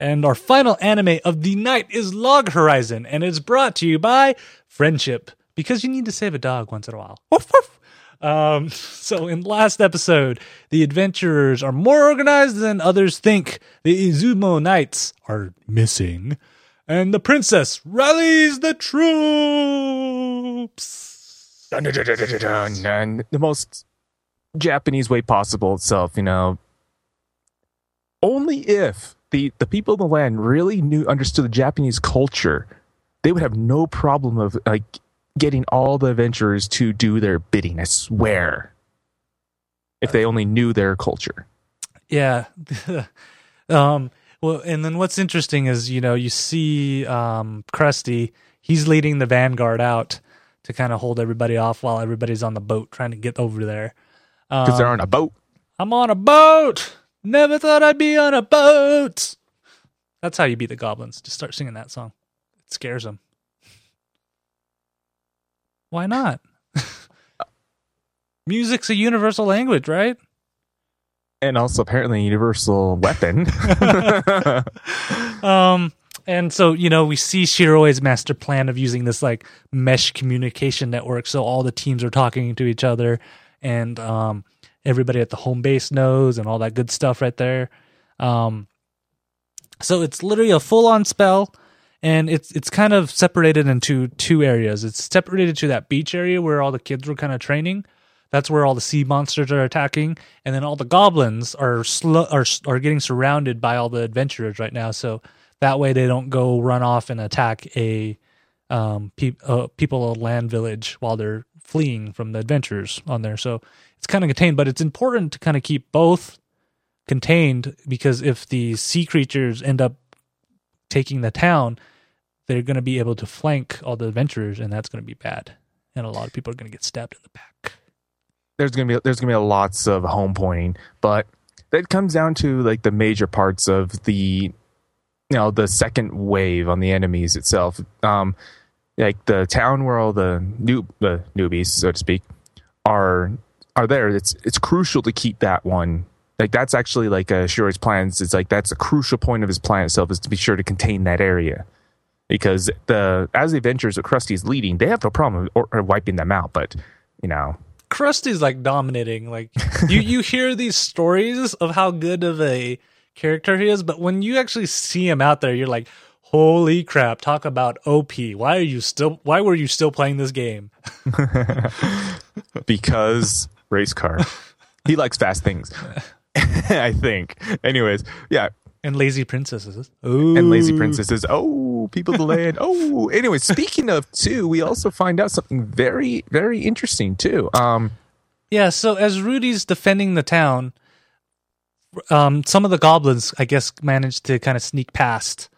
And our final anime of the night is Log Horizon, and it's brought to you by Friendship, because you need to save a dog once in a while. Woof, woof. Um, so, in last episode, the adventurers are more organized than others think. The Izumo Knights are missing and the princess rallies the troops. Dun, dun, dun, dun. The most Japanese way possible itself, you know. Only if the, the people of the land really knew understood the Japanese culture, they would have no problem of like getting all the adventurers to do their bidding. I swear. If they only knew their culture. Yeah. um well and then what's interesting is, you know, you see um Krusty, he's leading the vanguard out to kind of hold everybody off while everybody's on the boat trying to get over there. Because they're Um, on a boat. I'm on a boat. Never thought I'd be on a boat. That's how you beat the goblins. Just start singing that song. It scares them. Why not? Music's a universal language, right? And also apparently a universal weapon. um and so you know we see Shiroe's master plan of using this like mesh communication network so all the teams are talking to each other and um everybody at the home base knows and all that good stuff right there. Um, so it's literally a full on spell, and it's it's kind of separated into two areas. It's separated to that beach area where all the kids were kind of training. That's where all the sea monsters are attacking, and then all the goblins are sl- are are getting surrounded by all the adventurers right now. So that way they don't go run off and attack a um pe- uh, people land village while they're fleeing from the adventurers on there. So it's kind of contained, but it's important to kind of keep both contained because if the sea creatures end up taking the town, they're going to be able to flank all the adventurers, and that's going to be bad. And a lot of people are going to get stabbed in the back. There's gonna be there's gonna be lots of home pointing, but that comes down to like the major parts of the you know the second wave on the enemies itself. Um, like the town where all the new the newbies, so to speak, are are there. It's it's crucial to keep that one. Like that's actually like uh, Shiroe's plans. It's like that's a crucial point of his plan itself is to be sure to contain that area. Because the as the adventures that Krusty is leading, they have no problem or, or wiping them out. But you know, Krusty's like dominating. Like you, you hear these stories of how good of a character he is, but when you actually see him out there, you're like, "Holy crap! Talk about OP! Why are you still? Why were you still playing this game?" because race car. He likes fast things. I think. Anyways, yeah. And lazy princesses. Ooh. And lazy princesses. Oh, people of the land. Oh, anyway, speaking of too, we also find out something very, very interesting too. Um, Yeah, so as Rudy's defending the town, um, some of the goblins, I guess, managed to kind of sneak past.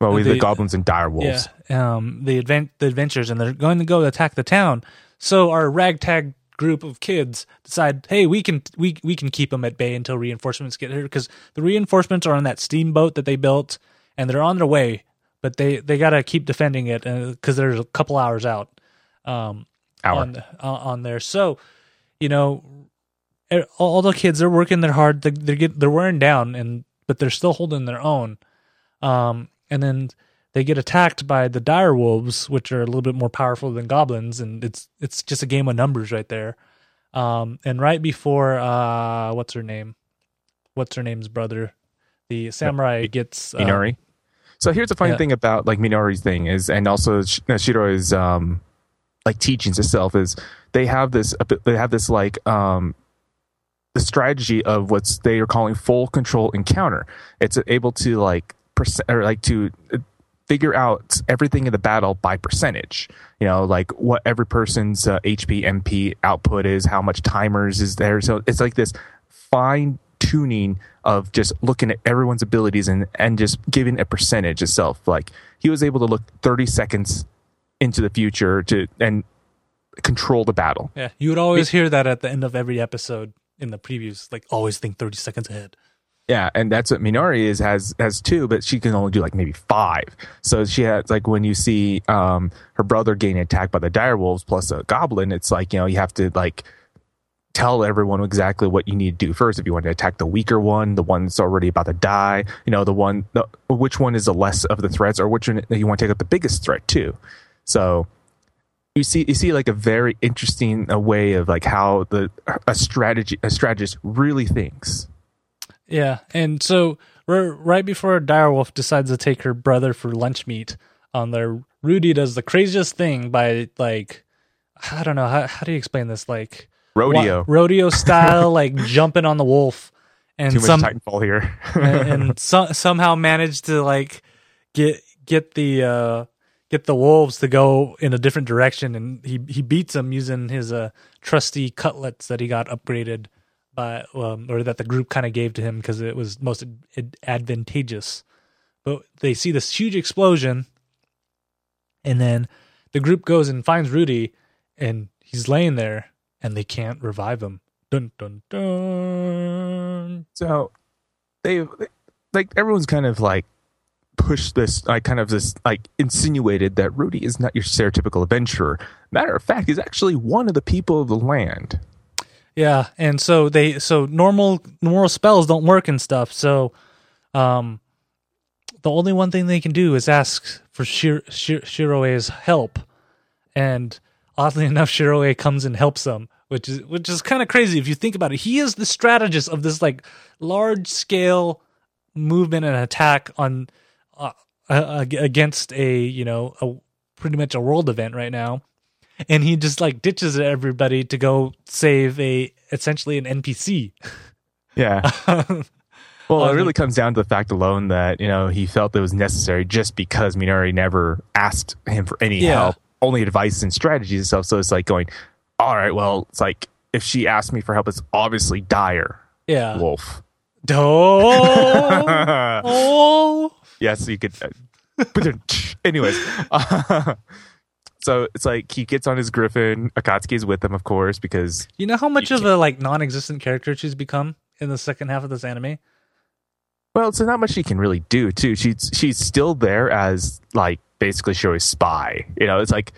well, we the The- goblins and dire wolves. Yeah, um, the advent the adventures, and they're going to go attack the town. So our ragtag group of kids decide, hey, we can we we can keep them at bay until reinforcements get here because the reinforcements are on that steamboat that they built, and they're on their way, but they they gotta keep defending it because there's a couple hours out. Um, Hour. on uh, on there. So, you know, all the kids they're working their hard. They they get they're wearing down, and but they're still holding their own. Um, and then they get attacked by the dire wolves, which are a little bit more powerful than goblins, and it's it's just a game of numbers right there. Um, and right before uh, what's her name? What's her name's brother? The samurai gets uh, Minori. So here's the funny yeah. thing about like Minori's thing is, and also Sh- uh, Shiroe's um, like teachings itself is they have this they have this like um, the strategy of what's they are calling full control encounter. It's able to like percent or like to uh, figure out everything in the battle by percentage. You know, like what every person's uh, HP MP output is, how much timers is there. So it's like this fine tuning of just looking at everyone's abilities and and just giving a percentage itself. Like he was able to look 30 seconds into the future to and control the battle. Yeah, you would always hear that at the end of every episode in the previews. Like, always think thirty seconds ahead. Yeah, and that's what Minori is has has two, but she can only do like maybe five. So she has like when you see um her brother getting attacked by the dire wolves plus a goblin, it's like you know you have to like tell everyone exactly what you need to do first. If you want to attack the weaker one, the one that's already about to die, you know the one the, which one is the less of the threats, or which one you want to take out the biggest threat too. So you see you see like a very interesting uh, way of like how the a strategy a strategist really thinks. Yeah, and so r- right before Direwolf decides to take her brother for lunch meat on there, Rudy does the craziest thing by like, I don't know how how do you explain this like Rodeo. wa- rodeo style like jumping on the wolf and Too some Titanfall here. and, and so, somehow managed to like get get the uh get the wolves to go in a different direction and he he beats them using his uh trusty cutlets that he got upgraded by um, or that the group kind of gave to him because it was most ad- advantageous but they see this huge explosion and then the group goes and finds Rudy and he's laying there and they can't revive him dun dun dun so they, like everyone's kind of like pushed this like kind of this like insinuated that Rudy is not your stereotypical adventurer. Matter of fact, he's actually one of the people of the land. Yeah, and so they so normal normal spells don't work and stuff. So, um, the only one thing they can do is ask for Shir- Shir- Shiroe's help, and oddly enough, Shiroe comes and helps them. which is which is kind of crazy if you think about it. He is the strategist of this like large scale movement and attack on uh, uh, against a you know a pretty much a world event right now, and he just like ditches everybody to go save a essentially an NPC. Yeah. Well, Um, it really comes down to the fact alone that you know he felt it was necessary just because Minori never asked him for any Yeah. help, only advice and strategies and stuff. So it's like going, all right, well, it's like if she asked me for help, it's obviously dire yeah. wolf. Oh. oh. yes, you could. uh, anyways, so it's like he gets on his griffin. Akatsuki is with him, of course, because You know how much of a like non-existent character she's become in the second half of this anime? well, so not much she can really do too. She's she's still there as like basically Shiroe's spy. You know, it's like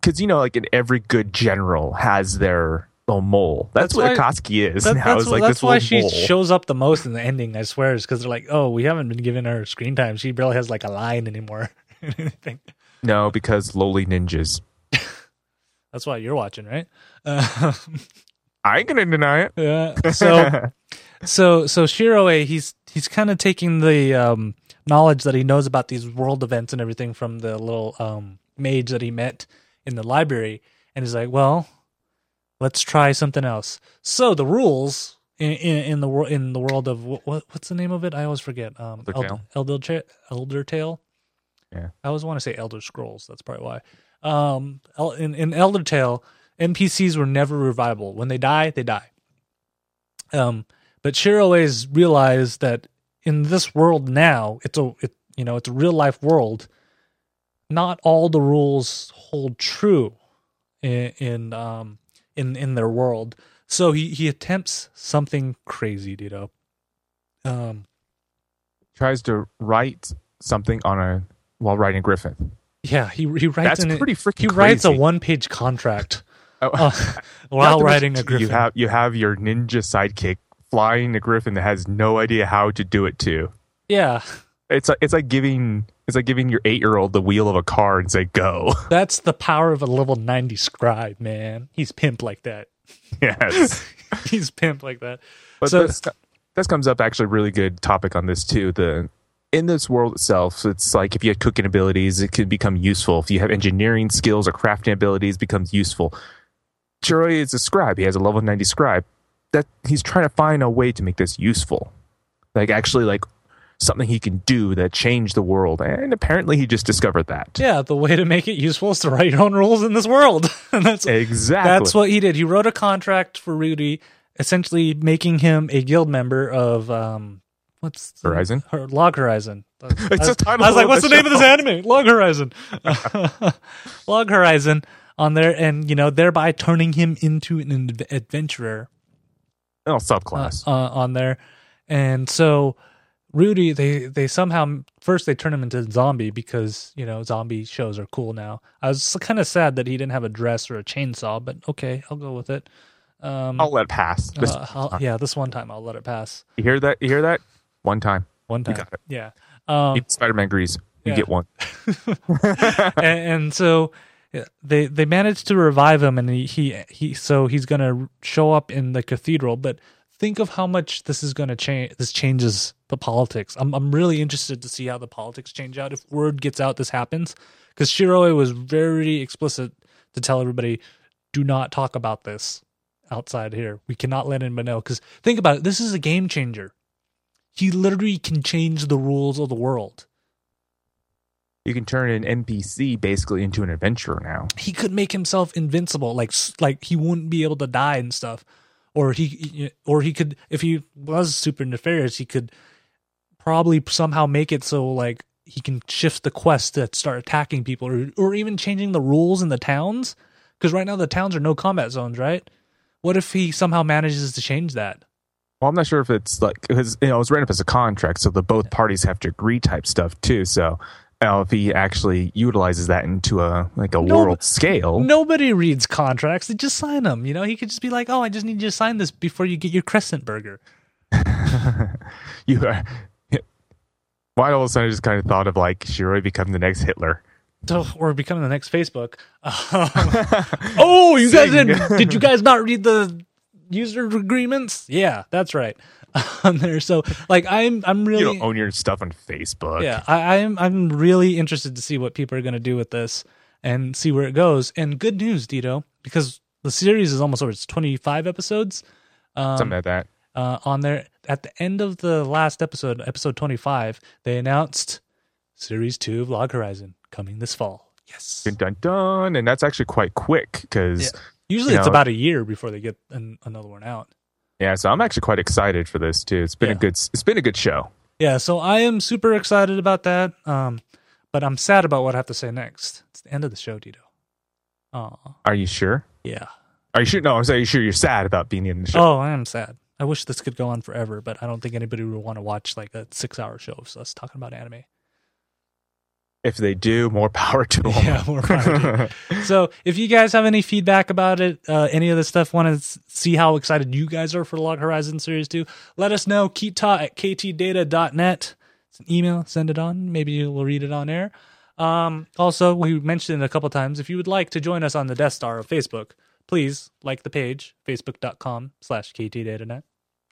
because you know, like in every good general has their little mole. That's, That's what why- Akatsuki is That- now. that's like that's this why she mole. shows up the most in the ending. I swear, is because they're like, oh, we haven't been giving her screen time. She barely has like a line anymore. No, because lowly ninjas. That's why you're watching, right? Uh, I ain't gonna deny it. yeah. So so so Shiroe, he's he's kind of taking the um, knowledge that he knows about these world events and everything from the little um, mage that he met in the library, and he's like, well, let's try something else. So the rules in in, in the world in the world of what, what what's the name of it? I always forget. Um, Elder Tale? Elder Cha- Elder Tale. Yeah. I always want to say Elder Scrolls. That's probably why. Um, in in Elder Tale, NPCs were never revivable. When they die, they die. Um, but Shiroe's realized that in this world now, it's a it, you know it's a real life world. Not all the rules hold true in in um in in their world. So he he attempts something crazy, Dito. Um, Tries to write something on a while writing Griffin. yeah, he he writes That's an, pretty freaking. he writes a one page contract Oh, uh, while writing a griffin. You have you have your ninja sidekick flying a griffin that has no idea how to do it too. yeah, It's like it's like giving it's like giving your eight year old the wheel of a car and say go. that's the power of a level ninety scribe, man. He's pimp like that. yes. He's pimp like that. But So- this, this comes up actually a really good topic on this too. The in this world itself, it's like if you have cooking abilities, it can become useful. If you have engineering skills or crafting abilities, it becomes useful. Shiroe is a scribe. He has a level 90 scribe. That he's trying to find a way to make this useful. Like actually like something he can do that change the world. And apparently he just discovered that. Yeah, the way to make it useful is to write your own rules in this world. and that's Exactly. that's what he did. He wrote a contract for Rudy, essentially making him a guild member of um what's the- Horizon? Her, Log Horizon. I was, It's the title I was like, what's the the name of this anime? Log Horizon. Log Horizon on there, and you know, thereby turning him into an ad- adventurer. oh, uh, subclass. uh, on there, and so Rudy, they they somehow first they turn him into zombie because you know zombie shows are cool now. I was kind of sad that he didn't have a dress or a chainsaw, but okay, I'll go with it. Um, I'll let it pass. This- uh, yeah, this one time I'll let it pass. you hear that? You hear that? One time. One time, You got it. yeah. Um, Spider Man agrees. You yeah. get one. and, and so they they managed to revive him, and he he, he so he's gonna show up in the cathedral. But think of how much this is gonna change. This changes the politics. I'm I'm really interested to see how the politics change out if word gets out this happens, because Shiroe was very explicit to tell everybody, do not talk about this outside here. We cannot let anyone know. Because think about it, this is a game changer. He literally can change the rules of the world. You can turn an NPC basically into an adventurer now. he could make himself invincible like like he wouldn't be able to die and stuff or he or he could if he was super nefarious he could probably somehow make it so like he can shift the quest to start attacking people or, or even changing the rules in the towns because right now the towns are no combat zones right what if he somehow manages to change that Well, I'm not sure if it's like because you know it's written up as a contract, so the both parties have to agree type stuff too. So you know, if he actually utilizes that into a like a No, world scale, nobody reads contracts they just sign them you know he could just be like oh i just need you to sign this before you get your crescent burger you are. Why all of a sudden I just kind of thought of like Shiroe become the next Hitler. So we're becoming the next Facebook. Um, oh, you guys did? Did you guys not read the user agreements? Yeah, that's right. On there, so like I'm, I'm really. You don't own your stuff on Facebook. yeah, I, I'm, I'm really interested to see what people are going to do with this and see where it goes. And good news, Dito, because the series is almost over. It's 25 episodes. Um, Something like that. uh, on there at the end of the last episode, episode 25, they announced series two of Log Horizon coming this fall. Yes. Dun, dun, dun. And that's actually quite quick because, Yeah. Usually You it's know- about a year before they get an, another one out. yeah. so I'm actually quite excited for this too. It's been Yeah. a good, it's been a good show. Yeah, so I am super excited about that. Um, but I'm sad about what I have to say next. It's the end of the show, Dito. Oh, Are you sure? yeah. Are you sure? No, I'm saying, are you sure you're sad about being in the show? Oh, I am sad. I wish this could go on forever, but I don't think anybody would want to watch like a six hour show of us talking about anime. If they do, more power to them. Yeah, more power So if you guys have any feedback about it, uh, any of this stuff, want to see how excited you guys are for Log Horizon Series 2, let us know. Kita at ktdata.net. It's an email. Send it on. Maybe we'll read it on air. Um, also, we mentioned it a couple times. If you would like to join us on the Death Star of Facebook, please like the page, facebook.com slash ktdata.net.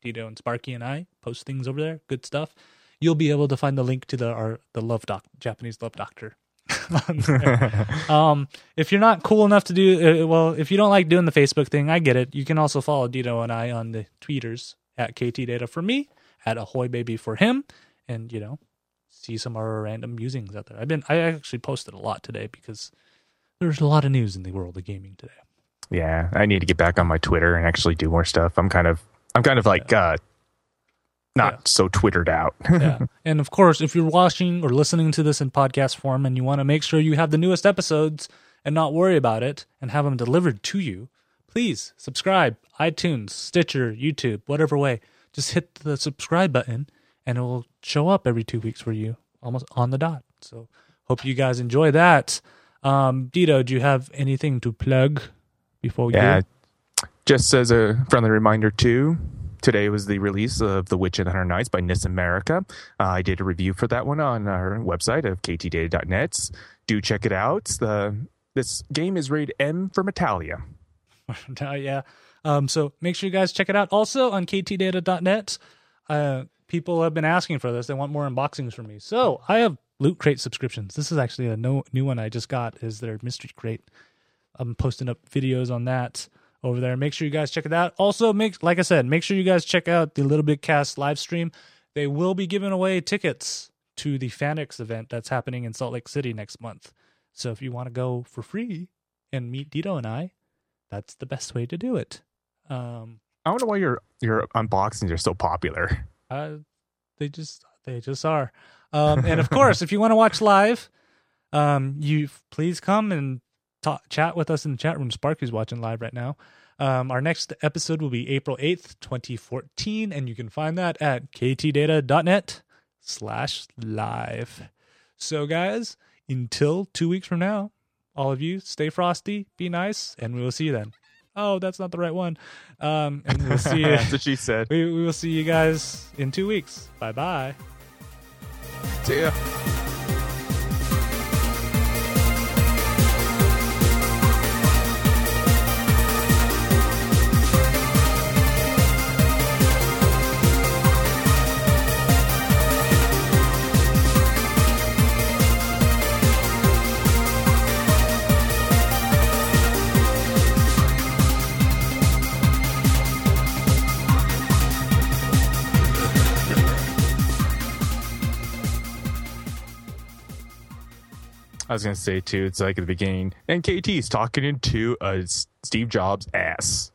Dito and Sparky and I post things over there. Good stuff. You'll be able to find the link to the our the love doc Japanese love doctor. um, if you're not cool enough to do uh, well, if you don't like doing the Facebook thing, I get it. You can also follow Dito and I on the tweeters at KT Data for me, at Ahoy Baby for him, and you know, see some of our random musings out there. I've been I actually posted a lot today because there's a lot of news in the world of gaming today. Yeah, I need to get back on my Twitter and actually do more stuff. I'm kind of, I'm kind of like, uh, not Yeah. so twittered out. yeah. And of course, if you're watching or listening to this in podcast form and you want to make sure you have the newest episodes and not worry about it and have them delivered to you, please subscribe. iTunes, Stitcher, YouTube, whatever way. Just hit the subscribe button and it will show up every two weeks for you almost on the dot. So hope you guys enjoy that. Um, Dito, do you have anything to plug before we yeah, go? just as a friendly reminder too. Today was the release of The Witch and the Hundred Nights by NIS America. Uh, I did a review for that one on our website of ktdata.net. Do check it out. The this game is rated M for Metallia. Uh, yeah. Um, so make sure you guys check it out. Also on ktdata.net, uh, people have been asking for this. They want more unboxings from me. So I have Loot Crate subscriptions. This is actually a no, new one I just got. Is their Mystery Crate? I'm posting up videos on that over there. Make sure you guys check it out. Also, make like I said, make sure you guys check out the Little Big Cast live stream. They will be giving away tickets to the FanX event that's happening in Salt Lake City next month. So if you want to go for free and meet Dito and I, that's the best way to do it. Um, I wonder why your your unboxings are so popular. uh, they just they just are. Um, and of course, if you want to watch live, um, you please come and talk, chat with us in the chat room. Sparky's watching live right now. Um, our next episode will be April eighth, twenty fourteen, and you can find that at ktdata.net slash live. So, guys, until two weeks from now, all of you stay frosty, be nice, and we will see you then. Oh, that's not the right one. Um, and we'll see you. That's what she said. We, we will see you guys in two weeks. Bye bye. See ya. I was gonna say too. It's like at the beginning, and KT's talking into a Steve Jobs ass.